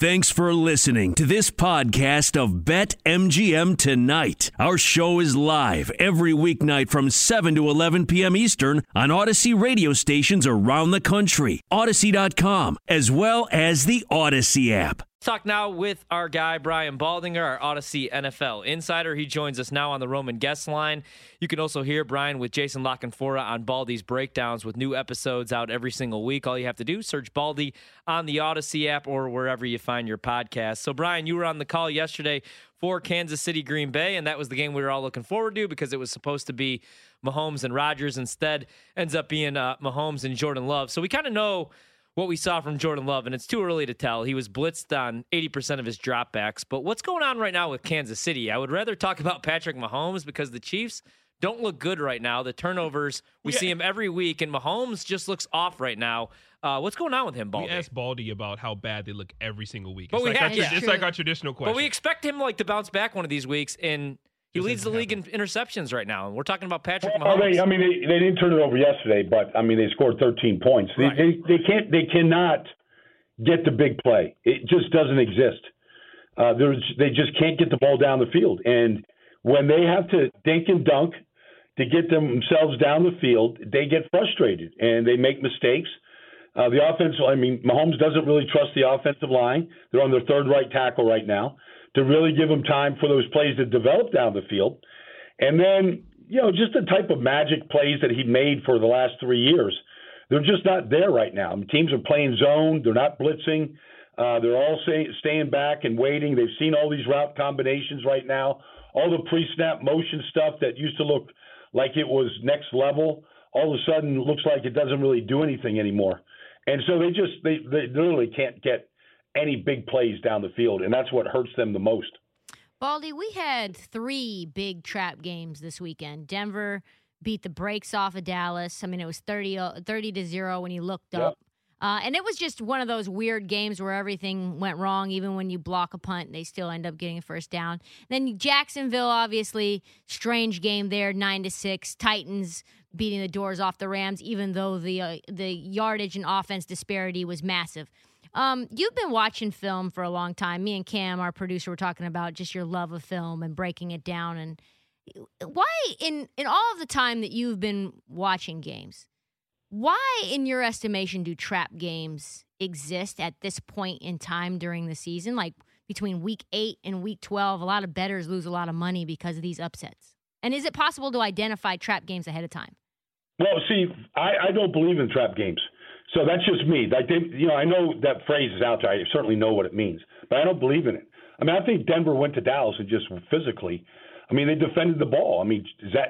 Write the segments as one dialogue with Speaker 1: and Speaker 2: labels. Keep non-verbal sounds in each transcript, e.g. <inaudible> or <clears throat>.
Speaker 1: Thanks for listening to this podcast of Bet MGM Tonight. Our show is live every weeknight from 7 to 11 p.m. Eastern on Audacy radio stations around the country, Audacy.com, as well as the Audacy app.
Speaker 2: Talk now with our guy, Brian Baldinger, our Audacy NFL insider. He joins us now on the Roman guest line. You can also hear Brian with Jason Lockenfora on Baldy's breakdowns with new episodes out every single week. All you have to do, search Baldy on the Audacy app or wherever you find your podcast. So, Brian, you were on the call yesterday for Kansas City Green Bay, and that was the game we were all looking forward to because it was supposed to be Mahomes and Rodgers. Instead, ends up being uh, Mahomes and Jordan Love. So we kind of know – what we saw from Jordan Love, and it's too early to tell. He was blitzed on 80% of his dropbacks. But what's going on right now with Kansas City? I would rather talk about Patrick Mahomes because the Chiefs don't look good right now. The turnovers, we yeah. see him every week, and Mahomes just looks off right now. Uh, what's going on with him, Baldy?
Speaker 3: We asked Baldy about how bad they look every single week.
Speaker 2: But
Speaker 3: it's
Speaker 2: we
Speaker 3: like
Speaker 2: have,
Speaker 3: our,
Speaker 2: yeah.
Speaker 3: it's like our traditional question.
Speaker 2: But we expect him like to bounce back one of these weeks, and he leads the league in interceptions right now, and we're talking about Patrick well, Mahomes.
Speaker 4: They, I mean, they, they, didn't turn it over yesterday, but I mean, they scored 13 points. Right. They, they, they can't, they cannot get the big play. It just doesn't exist. Uh, they just can't get the ball down the field, and when they have to dink and dunk to get themselves down the field, they get frustrated and they make mistakes. Uh, the offense, I mean, Mahomes doesn't really trust the offensive line. They're on their third right tackle right now to really give them time for those plays to develop down the field. And then, you know, just the type of magic plays that he made for the last three years they're just not there right now. I mean, teams are playing zone. They're not blitzing. Uh, they're all say, staying back and waiting. They've seen all these route combinations right now. All the pre-snap motion stuff that used to look like it was next level, all of a sudden looks like it doesn't really do anything anymore. And so they just they, they literally can't get any big plays down the field, and that's what hurts them the most.
Speaker 5: Baldy, we had three big trap games this weekend. Denver beat the brakes off of Dallas. I mean, it was 30, uh, 30 to 0 when you looked yep. up. Uh, and it was just one of those weird games where everything went wrong. Even when you block a punt, they still end up getting a first down. Then Jacksonville, obviously, strange game there, nine to six. Titans beating the doors off the Rams, even though the uh, the yardage and offense disparity was massive. Um, you've been watching film for a long time. Me and Cam, our producer, were talking about just your love of film and breaking it down. And why in in all of the time that you've been watching games why in your estimation do trap games exist at this point in time during the season? Like between week 8 and week 12 a lot of bettors lose a lot of money because of these upsets. And is it possible to identify trap games ahead of time?
Speaker 4: Well see i, I don't believe in trap games so that's just me like they, you know i know that phrase is out there i certainly know what it means but i don't believe in it i mean i think denver went to dallas and just physically I mean, they defended the ball. I mean,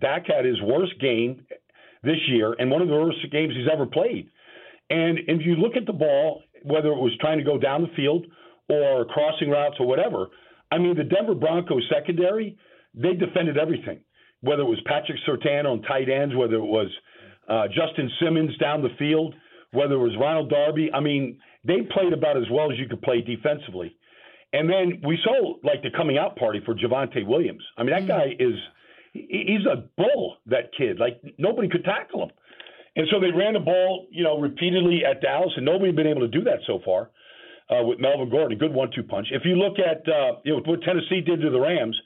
Speaker 4: Dak had his worst game this year and one of the worst games he's ever played. And if you look at the ball, whether it was trying to go down the field or crossing routes or whatever, I mean, the Denver Broncos secondary, they defended everything. Whether it was Patrick Surtain on tight ends, whether it was uh, Justin Simmons down the field, whether it was Ronald Darby, I mean, they played about as well as you could play defensively. And then we saw like the coming out party for Javonte Williams. I mean, that mm. guy is he's a bull. That kid, like nobody could tackle him. And so they ran the ball, you know, repeatedly at Dallas, and nobody had been able to do that so far uh, with Melvin Gordon. A good one-two punch. If you look at uh, you know what Tennessee did to the Rams,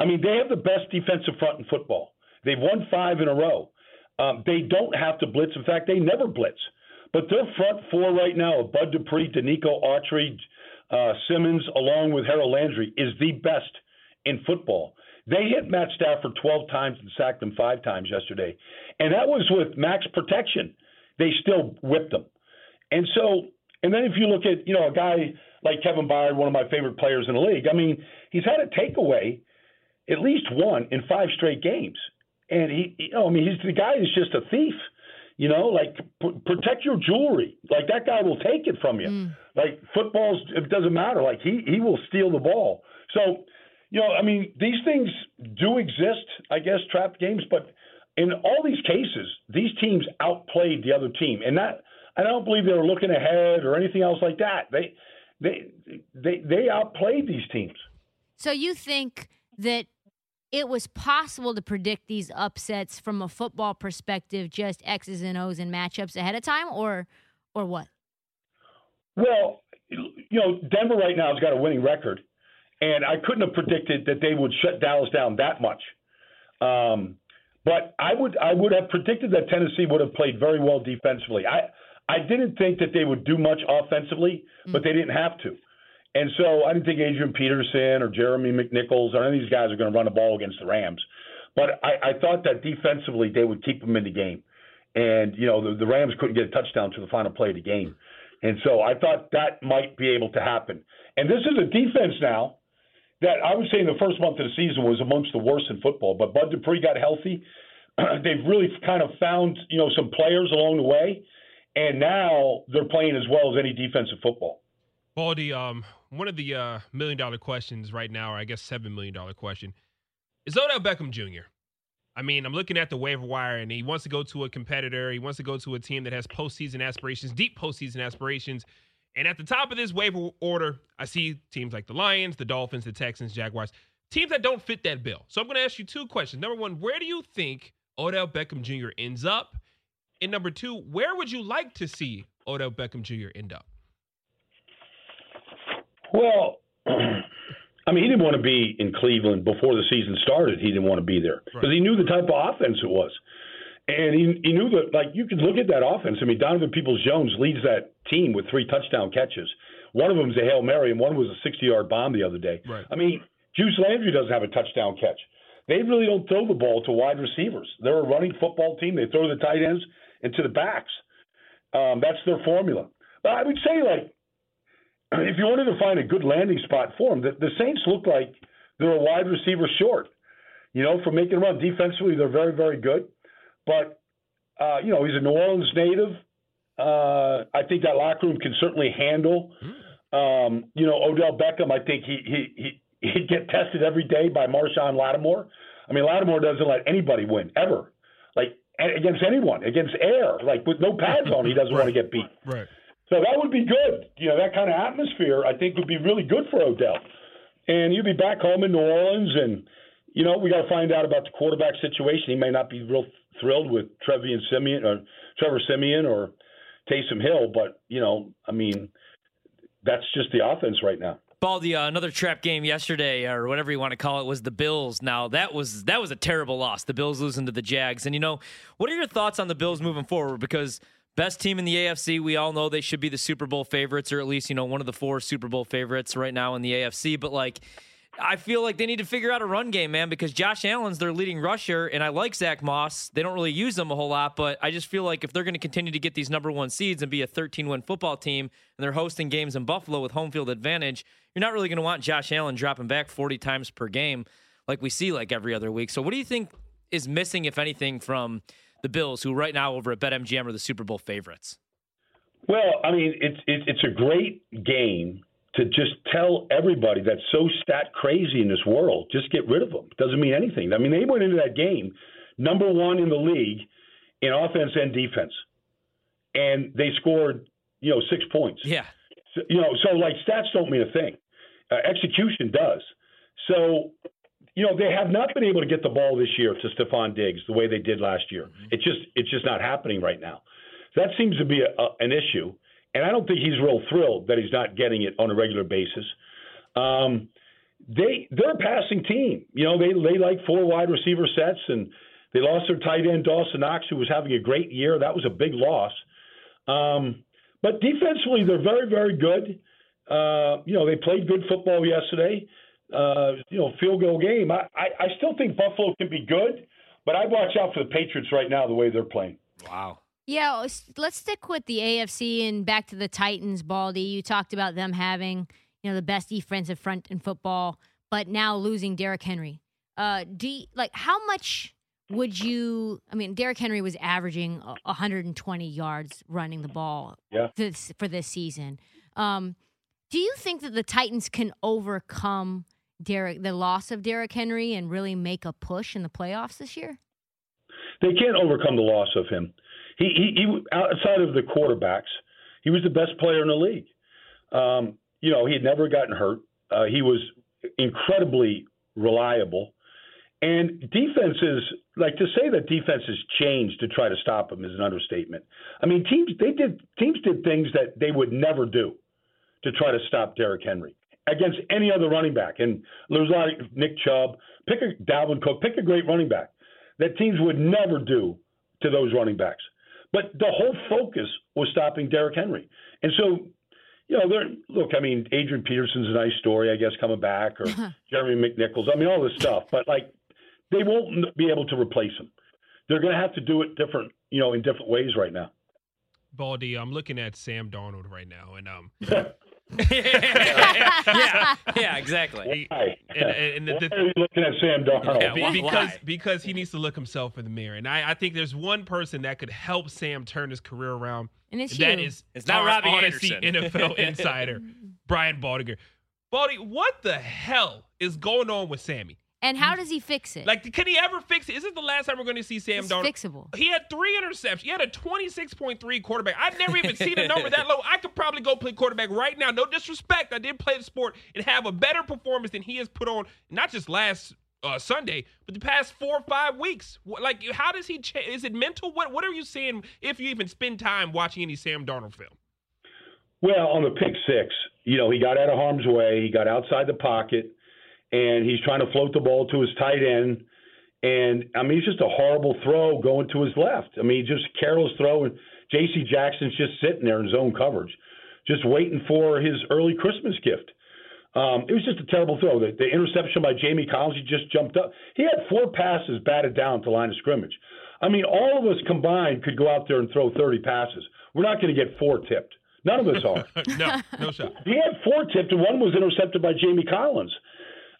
Speaker 4: I mean, they have the best defensive front in football. They've won five in a row. Um, they don't have to blitz. In fact, they never blitz. But their front four right now of Bud Dupree, Denico Autry, uh, Simmons, along with Harold Landry, is the best in football. They hit Matt Stafford 12 times and sacked him five times yesterday. And that was with max protection. They still whipped them. And so, and then if you look at, you know, a guy like Kevin Byard, one of my favorite players in the league, I mean, he's had a takeaway at least one in five straight games. And he, you know, I mean, he's the guy is just a thief. You know, like p- protect your jewelry. Like that guy will take it from you. Mm. Like football's, it doesn't matter. Like he he will steal the ball. So, you know, I mean, these things do exist. I guess trap games, but in all these cases, these teams outplayed the other team, and that I don't believe they were looking ahead or anything else like that. They they they they outplayed these teams.
Speaker 5: So you think that it was possible to predict these upsets from a football perspective, just X's and O's and matchups ahead of time, or or what?
Speaker 4: Well, you know, Denver right now has got a winning record, and I couldn't have predicted that they would shut Dallas down that much. Um, but I would I would have predicted that Tennessee would have played very well defensively. I I didn't think that they would do much offensively, but they didn't have to. And so I didn't think Adrian Peterson or Jeremy McNichols or any of these guys are going to run the ball against the Rams. But I, I thought that defensively they would keep them in the game. And, you know, the, the Rams couldn't get a touchdown to the final play of the game. And so I thought that might be able to happen. And this is a defense now that I would say in the first month of the season was amongst the worst in football. But Bud Dupree got healthy. <clears throat> They've really kind of found, you know, some players along the way. And now they're playing as well as any defensive football.
Speaker 3: Baldy, um, one of the uh, million dollar questions right now, or I guess seven million dollar question, is Odell Beckham Jr. I mean, I'm looking at the waiver wire, and he wants to go to a competitor. He wants to go to a team that has postseason aspirations, deep postseason aspirations. And at the top of this waiver order, I see teams like the Lions, the Dolphins, the Texans, Jaguars, teams that don't fit that bill. So I'm going to ask you two questions. Number one, where do you think Odell Beckham Jr. ends up? And number two, where would you like to see Odell Beckham Jr. end up?
Speaker 4: Well, <clears throat> I mean, he didn't want to be in Cleveland before the season started. He didn't want to be there because he knew the type of offense it was. And he, he knew that, like, you could look at that offense. I mean, Donovan Peoples Jones leads that team with three touchdown catches. One of them is a Hail Mary, and one was a 60 yard bomb the other day.
Speaker 3: Right.
Speaker 4: I mean, Juice Landry doesn't have a touchdown catch. They really don't throw the ball to wide receivers. They're a running football team. They throw the tight ends into the backs. Um, that's their formula. But I would say, like, if you wanted to find a good landing spot for him, the, the Saints look like they're a wide receiver short. You know, for making a run defensively, they're very, very good. But uh, you know, he's a New Orleans native. Uh, I think that locker room can certainly handle. Um, you know, Odell Beckham. I think he he he he'd get tested every day by Marshon Lattimore. I mean, Lattimore doesn't let anybody win ever, like against anyone, against air, like with no pads on. He doesn't want to get beat.
Speaker 3: Right.
Speaker 4: So that would be good. You know, that kind of atmosphere I think would be really good for Odell. And he'd be back home in New Orleans and you know, we got to find out about the quarterback situation. He may not be real thrilled with Trevian Siemian or Trevor Siemian or Taysom Hill, but you know, I mean, that's just the offense right now.
Speaker 2: Baldy, uh, another trap game yesterday, or whatever you want to call it, was the Bills. Now that was that was a terrible loss. The Bills losing to the Jags, and you know, what are your thoughts on the Bills moving forward? Because best team in the AFC, we all know they should be the Super Bowl favorites, or at least you know one of the four Super Bowl favorites right now in the AFC. But like, I feel like they need to figure out a run game, man, because Josh Allen's their leading rusher, and I like Zach Moss. They don't really use them a whole lot, but I just feel like if they're going to continue to get these number one seeds and be a 13 win football team, and they're hosting games in Buffalo with home field advantage, you're not really going to want Josh Allen dropping back 40 times per game like we see like every other week. So, what do you think is missing, if anything, from the Bills, who right now over at BetMGM are the Super Bowl favorites?
Speaker 4: Well, I mean, it's it's, it's a great game to just tell everybody that's so stat crazy in this world, just get rid of them. Doesn't mean anything. I mean, they went into that game number one in the league in offense and defense, and they scored, you know, six points.
Speaker 2: Yeah.
Speaker 4: So, you know, so like stats don't mean a thing. Uh, execution does. So, you know, they have not been able to get the ball this year to Stefon Diggs the way they did last year. Mm-hmm. It's just it's just not happening right now. That seems to be a, a, an issue and I don't think he's real thrilled that he's not getting it on a regular basis. Um, they they're a passing team. You know, they they like four wide receiver sets, and they lost their tight end Dawson Knox, who was having a great year. That was a big loss. Um, but defensively, they're very very good. Uh, you know, they played good football yesterday. Uh, you know, field goal game. I, I I still think Buffalo can be good, but I'd watch out for the Patriots right now the way they're playing.
Speaker 2: Wow.
Speaker 5: Yeah, let's stick with the AFC and back to the Titans, Baldy. You talked about them having, you know, the best defensive front in football, but now losing Derrick Henry. Uh, do you, like how much would you? I mean, Derrick Henry was averaging 120 yards running the ball
Speaker 4: yeah.
Speaker 5: this, for this season. Um, do you think that the Titans can overcome Derrick, the loss of Derrick Henry, and really make a push in the playoffs this year?
Speaker 4: They can't overcome the loss of him. He, he, he outside of the quarterbacks, he was the best player in the league. Um, you know, he had never gotten hurt. Uh, he was incredibly reliable. And defenses, like to say that defenses changed to try to stop him is an understatement. I mean, teams they did teams did things that they would never do to try to stop Derrick Henry against any other running back. And there's a lot of Nick Chubb, pick a Dalvin Cook, pick a great running back that teams would never do to those running backs. But the whole focus was stopping Derrick Henry. And so, you know, there look, I mean, Adrian Peterson's a nice story, I guess, coming back, or Jeremy McNichols. I mean, all this stuff. But like they won't be able to replace him. They're gonna have to do it different, you know, in different ways right now.
Speaker 3: Baldy, I'm looking at Sam Darnold right now, and um, <laughs> <laughs>
Speaker 2: yeah, yeah, exactly.
Speaker 4: Why?
Speaker 3: and, and, and the,
Speaker 4: Why are you looking at Sam Darnold?
Speaker 2: Yeah, why-
Speaker 3: because
Speaker 2: why?
Speaker 3: because he needs to look himself in the mirror, and I, I think there's one person that could help Sam turn his career around.
Speaker 5: And it's
Speaker 3: and that
Speaker 5: you.
Speaker 3: is
Speaker 2: It's not
Speaker 3: our
Speaker 2: Robbie
Speaker 3: Audacy
Speaker 2: Anderson.
Speaker 3: NFL <laughs> insider Brian Baldinger. Baldy, what the hell is going on with Sammy?
Speaker 5: And how does he fix it?
Speaker 3: Like, can he ever fix it? Is this the last time we're going to see Sam
Speaker 5: it's
Speaker 3: Darnold?
Speaker 5: fixable.
Speaker 3: He had three interceptions. He had a 26.3 quarterback. I've never even seen a number that low. I could probably go play quarterback right now. No disrespect. I did play the sport and have a better performance than he has put on, not just last uh, Sunday, but the past four or five weeks. Like, how does he change? Is it mental? What What are you seeing if you even spend time watching any Sam Darnold film?
Speaker 4: Well, on the pick six, you know, he got out of harm's way. He got outside the pocket, and he's trying to float the ball to his tight end. And I mean, it's just a horrible throw going to his left. I mean, just careless throw, and J.C. Jackson's just sitting there in zone coverage, just waiting for his early Christmas gift. Um, it was just a terrible throw. The, the interception by Jamie Collins, he just jumped up. He had four passes batted down to line of scrimmage. I mean, all of us combined could go out there and throw 30 passes. We're not going to get four tipped. None of us are. <laughs>
Speaker 3: no, no shot.
Speaker 4: He had four tipped, and one was intercepted by Jamie Collins.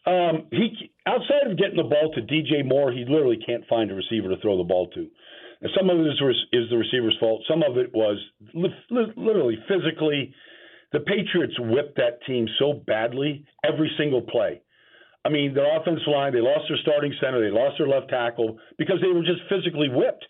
Speaker 4: Um, he outside of getting the ball to DJ Moore, he literally can't find a receiver to throw the ball to. And some of it is, is the receiver's fault. Some of it was li- li- literally physically. The Patriots whipped that team so badly every single play. I mean, their offensive line, they lost their starting center, they lost their left tackle because they were just physically whipped.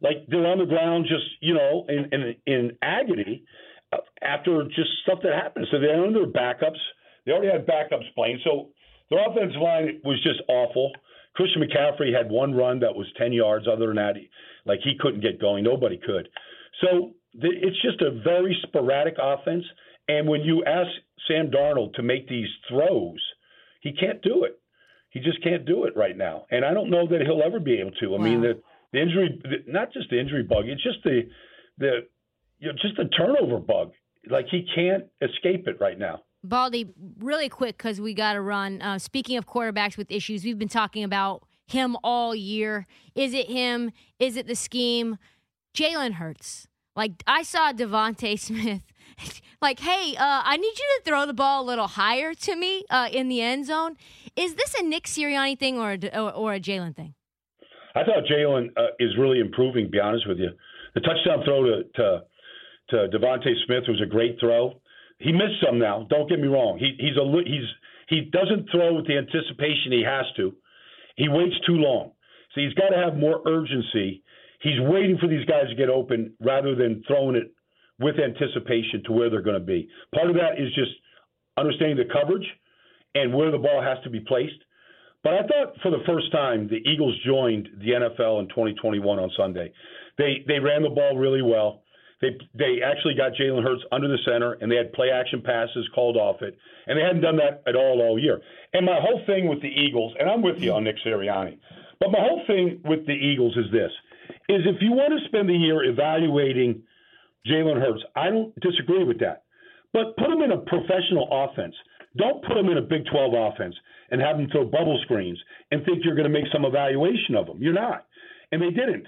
Speaker 4: Like they're on the ground, just you know, in in, in agony uh, after just stuff that happened. So they're under backups. They already had backups playing. So their offensive line was just awful. Christian McCaffrey had one run that was 10 yards. Other than that, he, like he couldn't get going. Nobody could. So it's just a very sporadic offense. And when you ask Sam Darnold to make these throws, he can't do it. He just can't do it right now. And I don't know that he'll ever be able to. I mean, the, the injury, the, not just the injury bug, it's just the, the, you know, just the turnover bug. Like he can't escape it right now.
Speaker 5: Baldy, really quick because we got to run. Uh, speaking of quarterbacks with issues, we've been talking about him all year. Is it him? Is it the scheme? Jalen Hurts. Like I saw DeVonta <laughs> Smith. Like, hey, uh, I need you to throw the ball a little higher to me uh, in the end zone. Is this a Nick Sirianni thing or a, or, a Jalen thing?
Speaker 4: I thought Jalen uh, is really improving. Be honest with you, the touchdown throw to to, to DeVonta Smith was a great throw. He missed some now. Don't get me wrong. He he's a he's he doesn't throw with the anticipation he has to. He waits too long. So he's got to have more urgency. He's waiting for these guys to get open rather than throwing it with anticipation to where they're going to be. Part of that is just understanding the coverage and where the ball has to be placed. But I thought for the first time the Eagles joined the NFL in 2021 on Sunday. They they ran the ball really well. They they actually got Jalen Hurts under the center and they had play action passes called off it, and they hadn't done that at all all year. And my whole thing with the Eagles, and I'm with you on Nick Sirianni, but my whole thing with the Eagles is this: is if you want to spend the year evaluating Jalen Hurts, I don't disagree with that, but put him in a professional offense. Don't put him in a Big 12 offense and have him throw bubble screens and think you're going to make some evaluation of him. You're not. And they didn't.